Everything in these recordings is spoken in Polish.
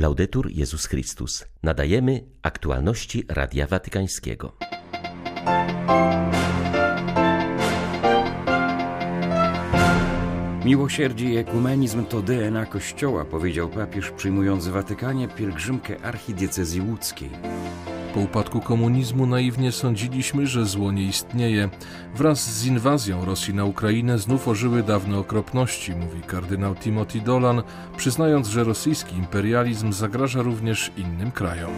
Laudetur Jezus Chrystus. Nadajemy aktualności Radia Watykańskiego. Miłosierdzie i ekumenizm to DNA Kościoła, powiedział papież przyjmując w Watykanie pielgrzymkę archidiecezji łódzkiej. Po upadku komunizmu naiwnie sądziliśmy, że zło nie istnieje. Wraz z inwazją Rosji na Ukrainę znów ożyły dawne okropności, mówi kardynał Timothy Dolan, przyznając, że rosyjski imperializm zagraża również innym krajom.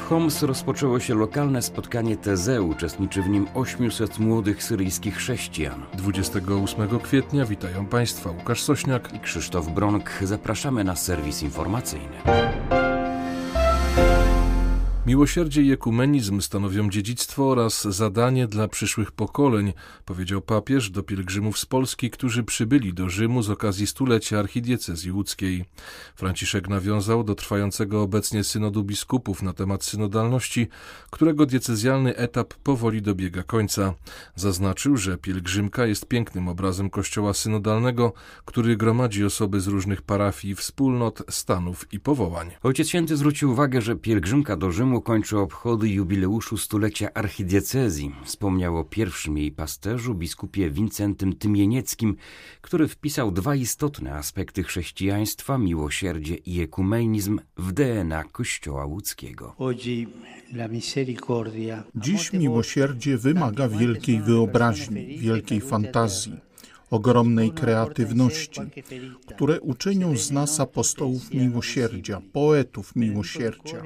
W Homs rozpoczęło się lokalne spotkanie Teze, uczestniczy w nim 800 młodych syryjskich chrześcijan. 28 kwietnia witają Państwa Łukasz Sośniak i Krzysztof Bronk. Zapraszamy na serwis informacyjny. Miłosierdzie i ekumenizm stanowią dziedzictwo oraz zadanie dla przyszłych pokoleń, powiedział papież do pielgrzymów z Polski, którzy przybyli do Rzymu z okazji stulecia archidiecezji łódzkiej. Franciszek nawiązał do trwającego obecnie synodu biskupów na temat synodalności, którego diecezjalny etap powoli dobiega końca. Zaznaczył, że pielgrzymka jest pięknym obrazem kościoła synodalnego, który gromadzi osoby z różnych parafii, wspólnot, stanów i powołań. Ojciec Święty zwrócił uwagę, że pielgrzymka do Rzymu kończy obchody jubileuszu stulecia archidiecezji. Wspomniał o pierwszym jej pasterzu, biskupie Wincentym Tymienieckim, który wpisał dwa istotne aspekty chrześcijaństwa, miłosierdzie i ekumenizm w DNA Kościoła łódzkiego. Dziś miłosierdzie wymaga wielkiej wyobraźni, wielkiej fantazji ogromnej kreatywności, które uczynią z nas apostołów miłosierdzia, poetów miłosierdzia.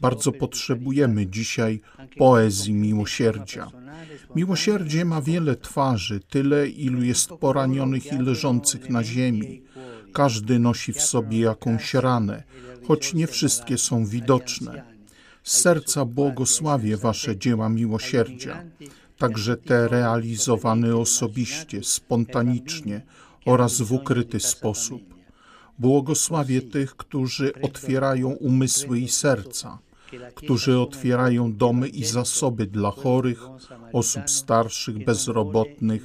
Bardzo potrzebujemy dzisiaj poezji miłosierdzia. Miłosierdzie ma wiele twarzy, tyle ilu jest poranionych i leżących na ziemi. Każdy nosi w sobie jakąś ranę, choć nie wszystkie są widoczne. Z serca błogosławię Wasze dzieła miłosierdzia, także te realizowane osobiście, spontanicznie oraz w ukryty sposób. Błogosławię tych, którzy otwierają umysły i serca którzy otwierają domy i zasoby dla chorych, osób starszych, bezrobotnych,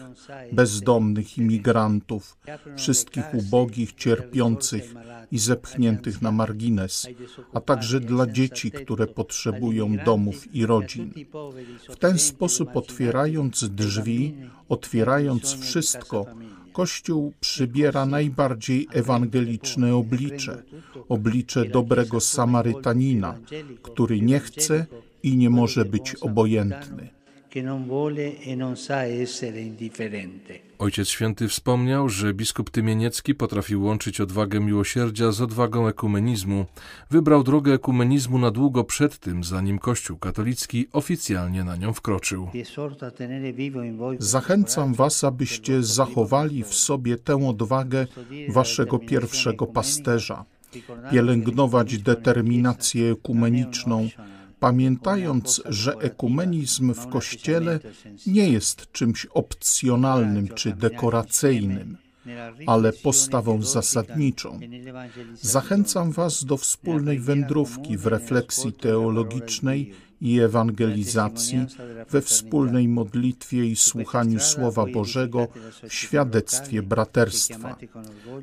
bezdomnych, imigrantów, wszystkich ubogich, cierpiących i zepchniętych na margines, a także dla dzieci, które potrzebują domów i rodzin. W ten sposób otwierając drzwi, otwierając wszystko, Kościół przybiera najbardziej ewangeliczne oblicze, oblicze dobrego Samarytanina, który nie chce i nie może być obojętny. Ojciec Święty wspomniał, że biskup Tymieniecki potrafił łączyć odwagę miłosierdzia z odwagą ekumenizmu. Wybrał drogę ekumenizmu na długo przed tym, zanim Kościół katolicki oficjalnie na nią wkroczył. Zachęcam Was, abyście zachowali w sobie tę odwagę Waszego pierwszego pasterza, pielęgnować determinację ekumeniczną, pamiętając, że ekumenizm w Kościele nie jest czymś opcjonalnym czy dekoracyjnym, ale postawą zasadniczą. Zachęcam Was do wspólnej wędrówki w refleksji teologicznej i ewangelizacji, we wspólnej modlitwie i słuchaniu Słowa Bożego w świadectwie braterstwa.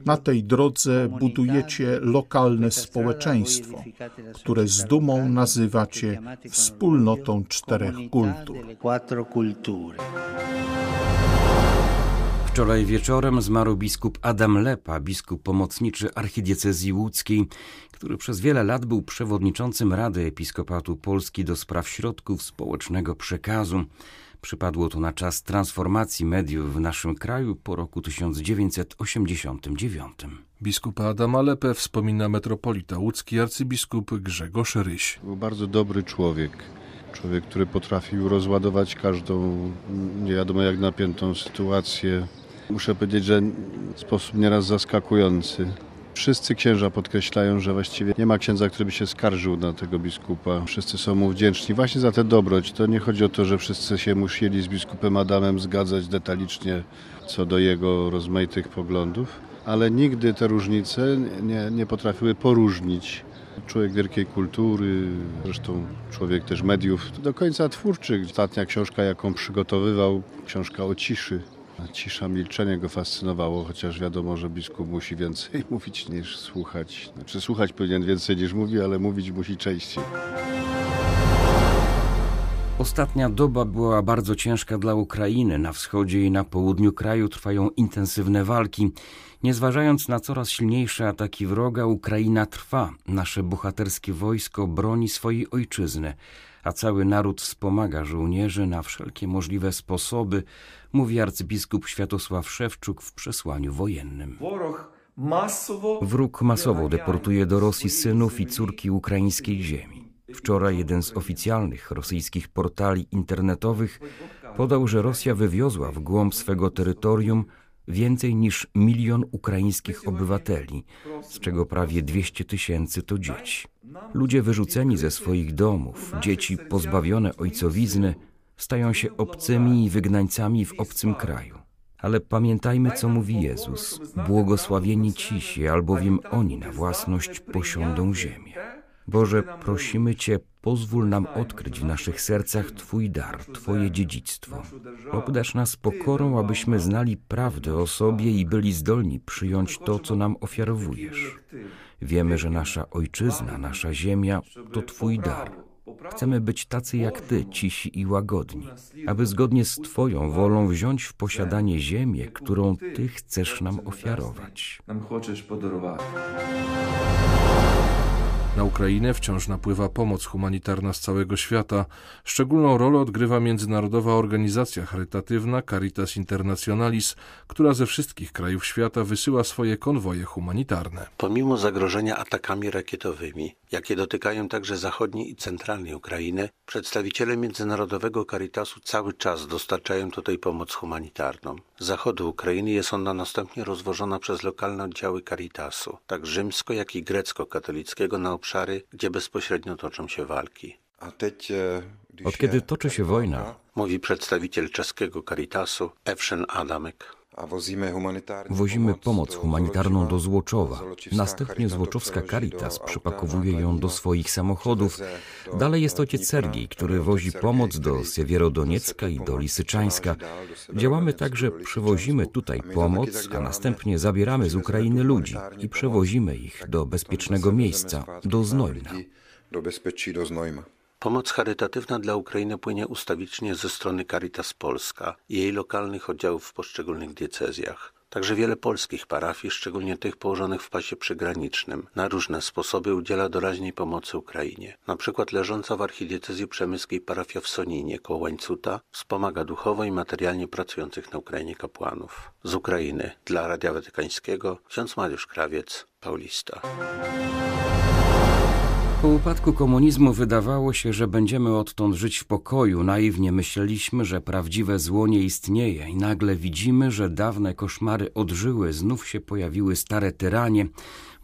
Na tej drodze budujecie lokalne społeczeństwo, które z dumą nazywacie wspólnotą czterech kultur. Wczoraj wieczorem zmarł biskup Adam Lepa, biskup pomocniczy archidiecezji łódzkiej, który przez wiele lat był przewodniczącym Rady Episkopatu Polski do spraw środków społecznego przekazu. Przypadło to na czas transformacji mediów w naszym kraju po roku 1989. Biskupa Adama Lepę wspomina metropolita łódzki arcybiskup Grzegorz Ryś. Był bardzo dobry człowiek. Człowiek, który potrafił rozładować każdą nie wiadomo jak napiętą sytuację. Muszę powiedzieć, że w sposób nieraz zaskakujący. Wszyscy księża podkreślają, że właściwie nie ma księdza, który by się skarżył na tego biskupa. Wszyscy są mu wdzięczni właśnie za tę dobroć. To nie chodzi o to, że wszyscy się musieli z biskupem Adamem zgadzać detalicznie co do jego rozmaitych poglądów, ale nigdy te różnice nie, nie potrafiły poróżnić człowiek wielkiej kultury, zresztą człowiek też mediów, do końca twórczy. Ostatnia książka, jaką przygotowywał, książka o ciszy, Cisza, milczenie go fascynowało, chociaż wiadomo, że biskup musi więcej mówić niż słuchać. Znaczy słuchać powinien więcej niż mówi, ale mówić musi częściej. Ostatnia doba była bardzo ciężka dla Ukrainy. Na wschodzie i na południu kraju trwają intensywne walki. Nie zważając na coraz silniejsze ataki wroga, Ukraina trwa. Nasze bohaterskie wojsko broni swojej ojczyzny, a cały naród wspomaga żołnierzy na wszelkie możliwe sposoby, mówi arcybiskup Światosław Szewczuk w przesłaniu wojennym. Wróg masowo deportuje do Rosji synów i córki ukraińskiej ziemi. Wczoraj jeden z oficjalnych rosyjskich portali internetowych podał, że Rosja wywiozła w głąb swego terytorium więcej niż milion ukraińskich obywateli, z czego prawie 200 tysięcy to dzieci. Ludzie wyrzuceni ze swoich domów, dzieci pozbawione ojcowizny, stają się obcymi i wygnańcami w obcym kraju. Ale pamiętajmy, co mówi Jezus: Błogosławieni cisi, albowiem oni na własność posiądą ziemię. Boże, prosimy Cię, pozwól nam odkryć w naszych sercach Twój dar, Twoje dziedzictwo. Obdarz nas pokorą, abyśmy znali prawdę o sobie i byli zdolni przyjąć to, co nam ofiarowujesz. Wiemy, że nasza ojczyzna, nasza ziemia to Twój dar. Chcemy być tacy jak Ty, cisi i łagodni, aby zgodnie z Twoją wolą wziąć w posiadanie ziemię, którą Ty chcesz nam ofiarować. Nam chcesz podarować. Na Ukrainę wciąż napływa pomoc humanitarna z całego świata. Szczególną rolę odgrywa międzynarodowa organizacja charytatywna Caritas Internationalis, która ze wszystkich krajów świata wysyła swoje konwoje humanitarne. Pomimo zagrożenia atakami rakietowymi, jakie dotykają także zachodniej i centralnej Ukrainy, przedstawiciele Międzynarodowego Caritasu cały czas dostarczają tutaj pomoc humanitarną. Z zachodu Ukrainy jest ona następnie rozwożona przez lokalne oddziały Caritasu, tak rzymsko jak i grecko-katolickiego na obszary, gdzie bezpośrednio toczą się walki. Od kiedy toczy się wojna, mówi przedstawiciel czeskiego Caritasu Ewszen Adamek. Wozimy pomoc humanitarną do Złoczowa. Następnie Złoczowska Caritas przypakowuje ją do swoich samochodów. Dalej jest ojciec Sergiej, który wozi pomoc do Siewierodoniecka i do Lisyczańska. Działamy tak, że przywozimy tutaj pomoc, a następnie zabieramy z Ukrainy ludzi i przewozimy ich do bezpiecznego miejsca, do Znojna. Pomoc charytatywna dla Ukrainy płynie ustawicznie ze strony Caritas Polska i jej lokalnych oddziałów w poszczególnych diecezjach. Także wiele polskich parafii, szczególnie tych położonych w pasie przygranicznym, na różne sposoby udziela doraźnej pomocy Ukrainie. Na przykład leżąca w archidiecezji przemyskiej parafia w Soninie koło Łańcuta wspomaga duchowo i materialnie pracujących na Ukrainie kapłanów. Z Ukrainy dla Radia Watykańskiego ksiądz Mariusz Krawiec, Paulista. Po upadku komunizmu wydawało się, że będziemy odtąd żyć w pokoju. Naiwnie myśleliśmy, że prawdziwe zło nie istnieje i nagle widzimy, że dawne koszmary odżyły, znów się pojawiły stare tyranie.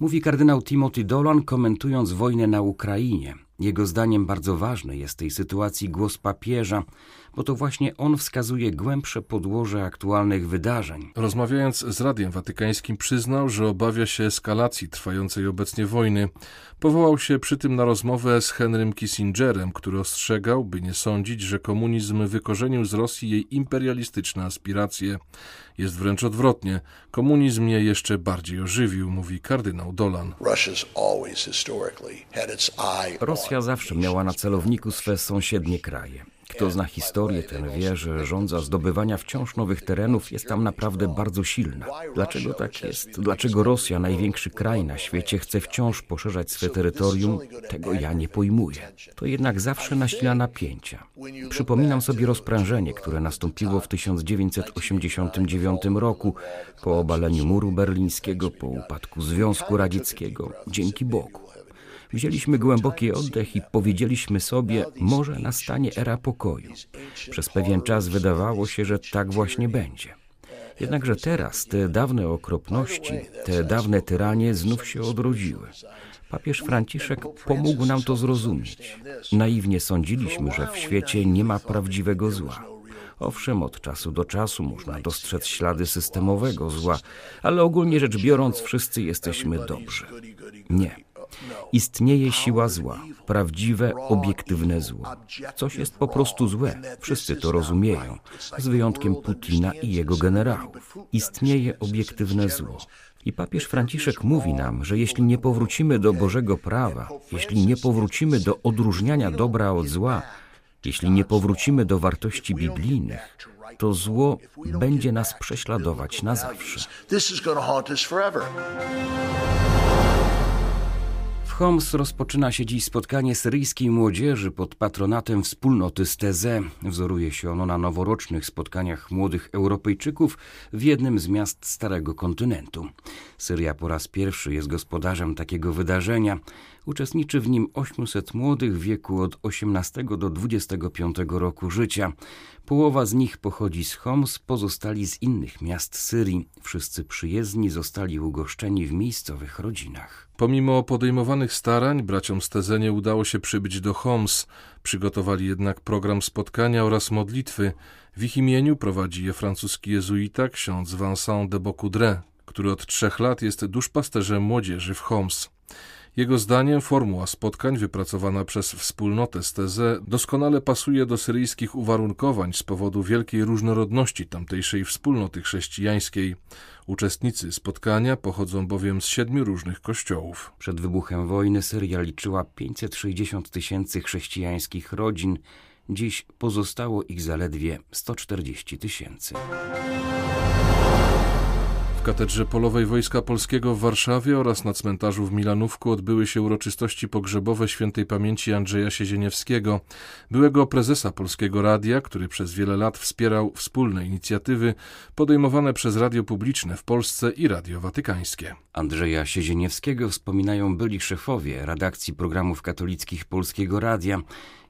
Mówi kardynał Timothy Dolan, komentując wojnę na Ukrainie. Jego zdaniem bardzo ważny jest w tej sytuacji głos papieża, bo to właśnie on wskazuje głębsze podłoże aktualnych wydarzeń. Rozmawiając z Radiem Watykańskim, przyznał, że obawia się eskalacji trwającej obecnie wojny. Powołał się przy tym na rozmowę z Henrym Kissingerem, który ostrzegał, by nie sądzić, że komunizm wykorzenił z Rosji jej imperialistyczne aspiracje. Jest wręcz odwrotnie. Komunizm je jeszcze bardziej ożywił, mówi kardynał Dolan. Rosja zawsze miała na celowniku swe sąsiednie kraje. Kto zna historię, ten wie, że rządza zdobywania wciąż nowych terenów jest tam naprawdę bardzo silna. Dlaczego tak jest? Dlaczego Rosja, największy kraj na świecie, chce wciąż poszerzać swe terytorium? Tego ja nie pojmuję. To jednak zawsze nasila napięcia. Przypominam sobie rozprężenie, które nastąpiło w 1989 roku po obaleniu muru berlińskiego, po upadku Związku Radzieckiego. Dzięki Bogu. Wzięliśmy głęboki oddech i powiedzieliśmy sobie, może nastanie era pokoju. Przez pewien czas wydawało się, że tak właśnie będzie. Jednakże teraz te dawne okropności, te dawne tyranie znów się odrodziły. Papież Franciszek pomógł nam to zrozumieć. Naiwnie sądziliśmy, że w świecie nie ma prawdziwego zła. Owszem, od czasu do czasu można dostrzec ślady systemowego zła, ale ogólnie rzecz biorąc, wszyscy jesteśmy dobrzy. Nie. Istnieje siła zła, prawdziwe, obiektywne zło. Coś jest po prostu złe. Wszyscy to rozumieją, z wyjątkiem Putina i jego generałów. Istnieje obiektywne zło. I papież Franciszek mówi nam, że jeśli nie powrócimy do Bożego prawa, jeśli nie powrócimy do odróżniania dobra od zła, jeśli nie powrócimy do wartości biblijnych, to zło będzie nas prześladować na zawsze. Homs rozpoczyna się dziś spotkanie syryjskiej młodzieży pod patronatem wspólnoty Steze. Wzoruje się ono na noworocznych spotkaniach młodych Europejczyków w jednym z miast Starego Kontynentu. Syria po raz pierwszy jest gospodarzem takiego wydarzenia. Uczestniczy w nim 800 młodych w wieku od 18 do 25 roku życia. Połowa z nich pochodzi z Homs, pozostali z innych miast Syrii. Wszyscy przyjezdni zostali ugoszczeni w miejscowych rodzinach. Pomimo podejmowanych starań, braciom Stezenie udało się przybyć do Homs. Przygotowali jednak program spotkania oraz modlitwy. W ich imieniu prowadzi je francuski jezuita ksiądz Vincent de Bocoudre, który od trzech lat jest duszpasterzem młodzieży w Homs. Jego zdaniem formuła spotkań wypracowana przez wspólnotę Steze doskonale pasuje do syryjskich uwarunkowań z powodu wielkiej różnorodności tamtejszej wspólnoty chrześcijańskiej. Uczestnicy spotkania pochodzą bowiem z siedmiu różnych kościołów. Przed wybuchem wojny Syria liczyła 560 tysięcy chrześcijańskich rodzin. Dziś pozostało ich zaledwie 140 tysięcy katedrze polowej Wojska Polskiego w Warszawie oraz na cmentarzu w Milanówku odbyły się uroczystości pogrzebowe świętej pamięci Andrzeja Siezieniewskiego, byłego prezesa Polskiego Radia, który przez wiele lat wspierał wspólne inicjatywy podejmowane przez radio publiczne w Polsce i Radio Watykańskie. Andrzeja Siezieniewskiego wspominają byli szefowie redakcji programów katolickich Polskiego Radia,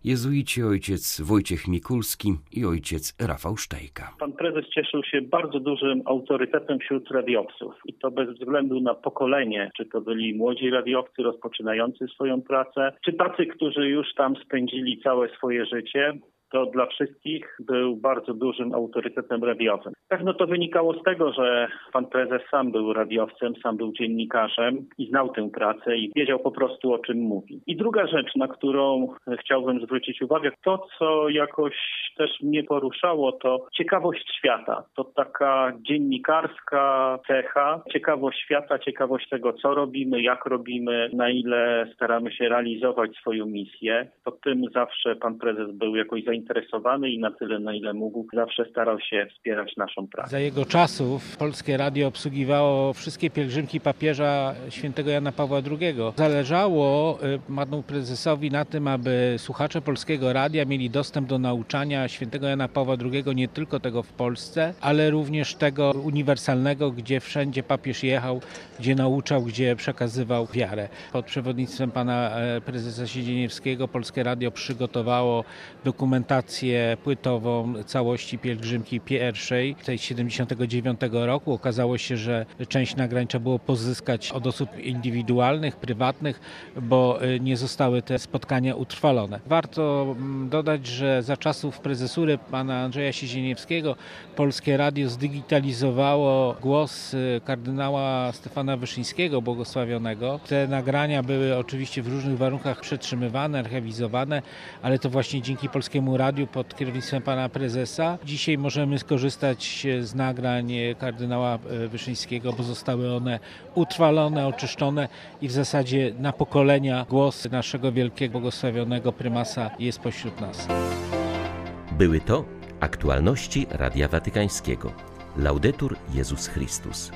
jezuici ojciec Wojciech Mikulski i ojciec Rafał Sztejka. Pan prezes cieszył się bardzo dużym autorytetem wśród radiowców i to bez względu na pokolenie, czy to byli młodzi radiowcy rozpoczynający swoją pracę, czy tacy, którzy już tam spędzili całe swoje życie to dla wszystkich był bardzo dużym autorytetem radiowym. Pewno to wynikało z tego, że pan prezes sam był radiowcem, sam był dziennikarzem i znał tę pracę i wiedział po prostu o czym mówi. I druga rzecz, na którą chciałbym zwrócić uwagę, to co jakoś też mnie poruszało, to ciekawość świata. To taka dziennikarska cecha, ciekawość świata, ciekawość tego, co robimy, jak robimy, na ile staramy się realizować swoją misję. To tym zawsze pan prezes był jakoś zainteresowany zainteresowany i na tyle, na ile mógł, zawsze starał się wspierać naszą pracę. Za jego czasów Polskie Radio obsługiwało wszystkie pielgrzymki papieża świętego Jana Pawła II. Zależało y, panu prezesowi na tym, aby słuchacze Polskiego Radia mieli dostęp do nauczania świętego Jana Pawła II, nie tylko tego w Polsce, ale również tego uniwersalnego, gdzie wszędzie papież jechał, gdzie nauczał, gdzie przekazywał wiarę. Pod przewodnictwem pana e, prezesa Siedzieniewskiego Polskie Radio przygotowało dokument dokumentację płytową całości pielgrzymki pierwszej, tej 79 roku. Okazało się, że część nagrań trzeba było pozyskać od osób indywidualnych, prywatnych, bo y, nie zostały te spotkania utrwalone. Warto mm, dodać, że za czasów prezesury pana Andrzeja Siezieniewskiego Polskie Radio zdigitalizowało głos y, kardynała Stefana Wyszyńskiego, błogosławionego. Te nagrania były oczywiście w różnych warunkach przetrzymywane, archiwizowane, ale to właśnie dzięki Polskiemu Radiu pod kierownictwem pana prezesa. Dzisiaj możemy skorzystać z nagrań kardynała e, Wyszyńskiego, bo zostały one utrwalone, oczyszczone i w zasadzie na pokolenia głos naszego wielkiego błogosławionego prymasa jest pośród nas. Były to aktualności Radia Watykańskiego. Laudetur Jezus Chrystus.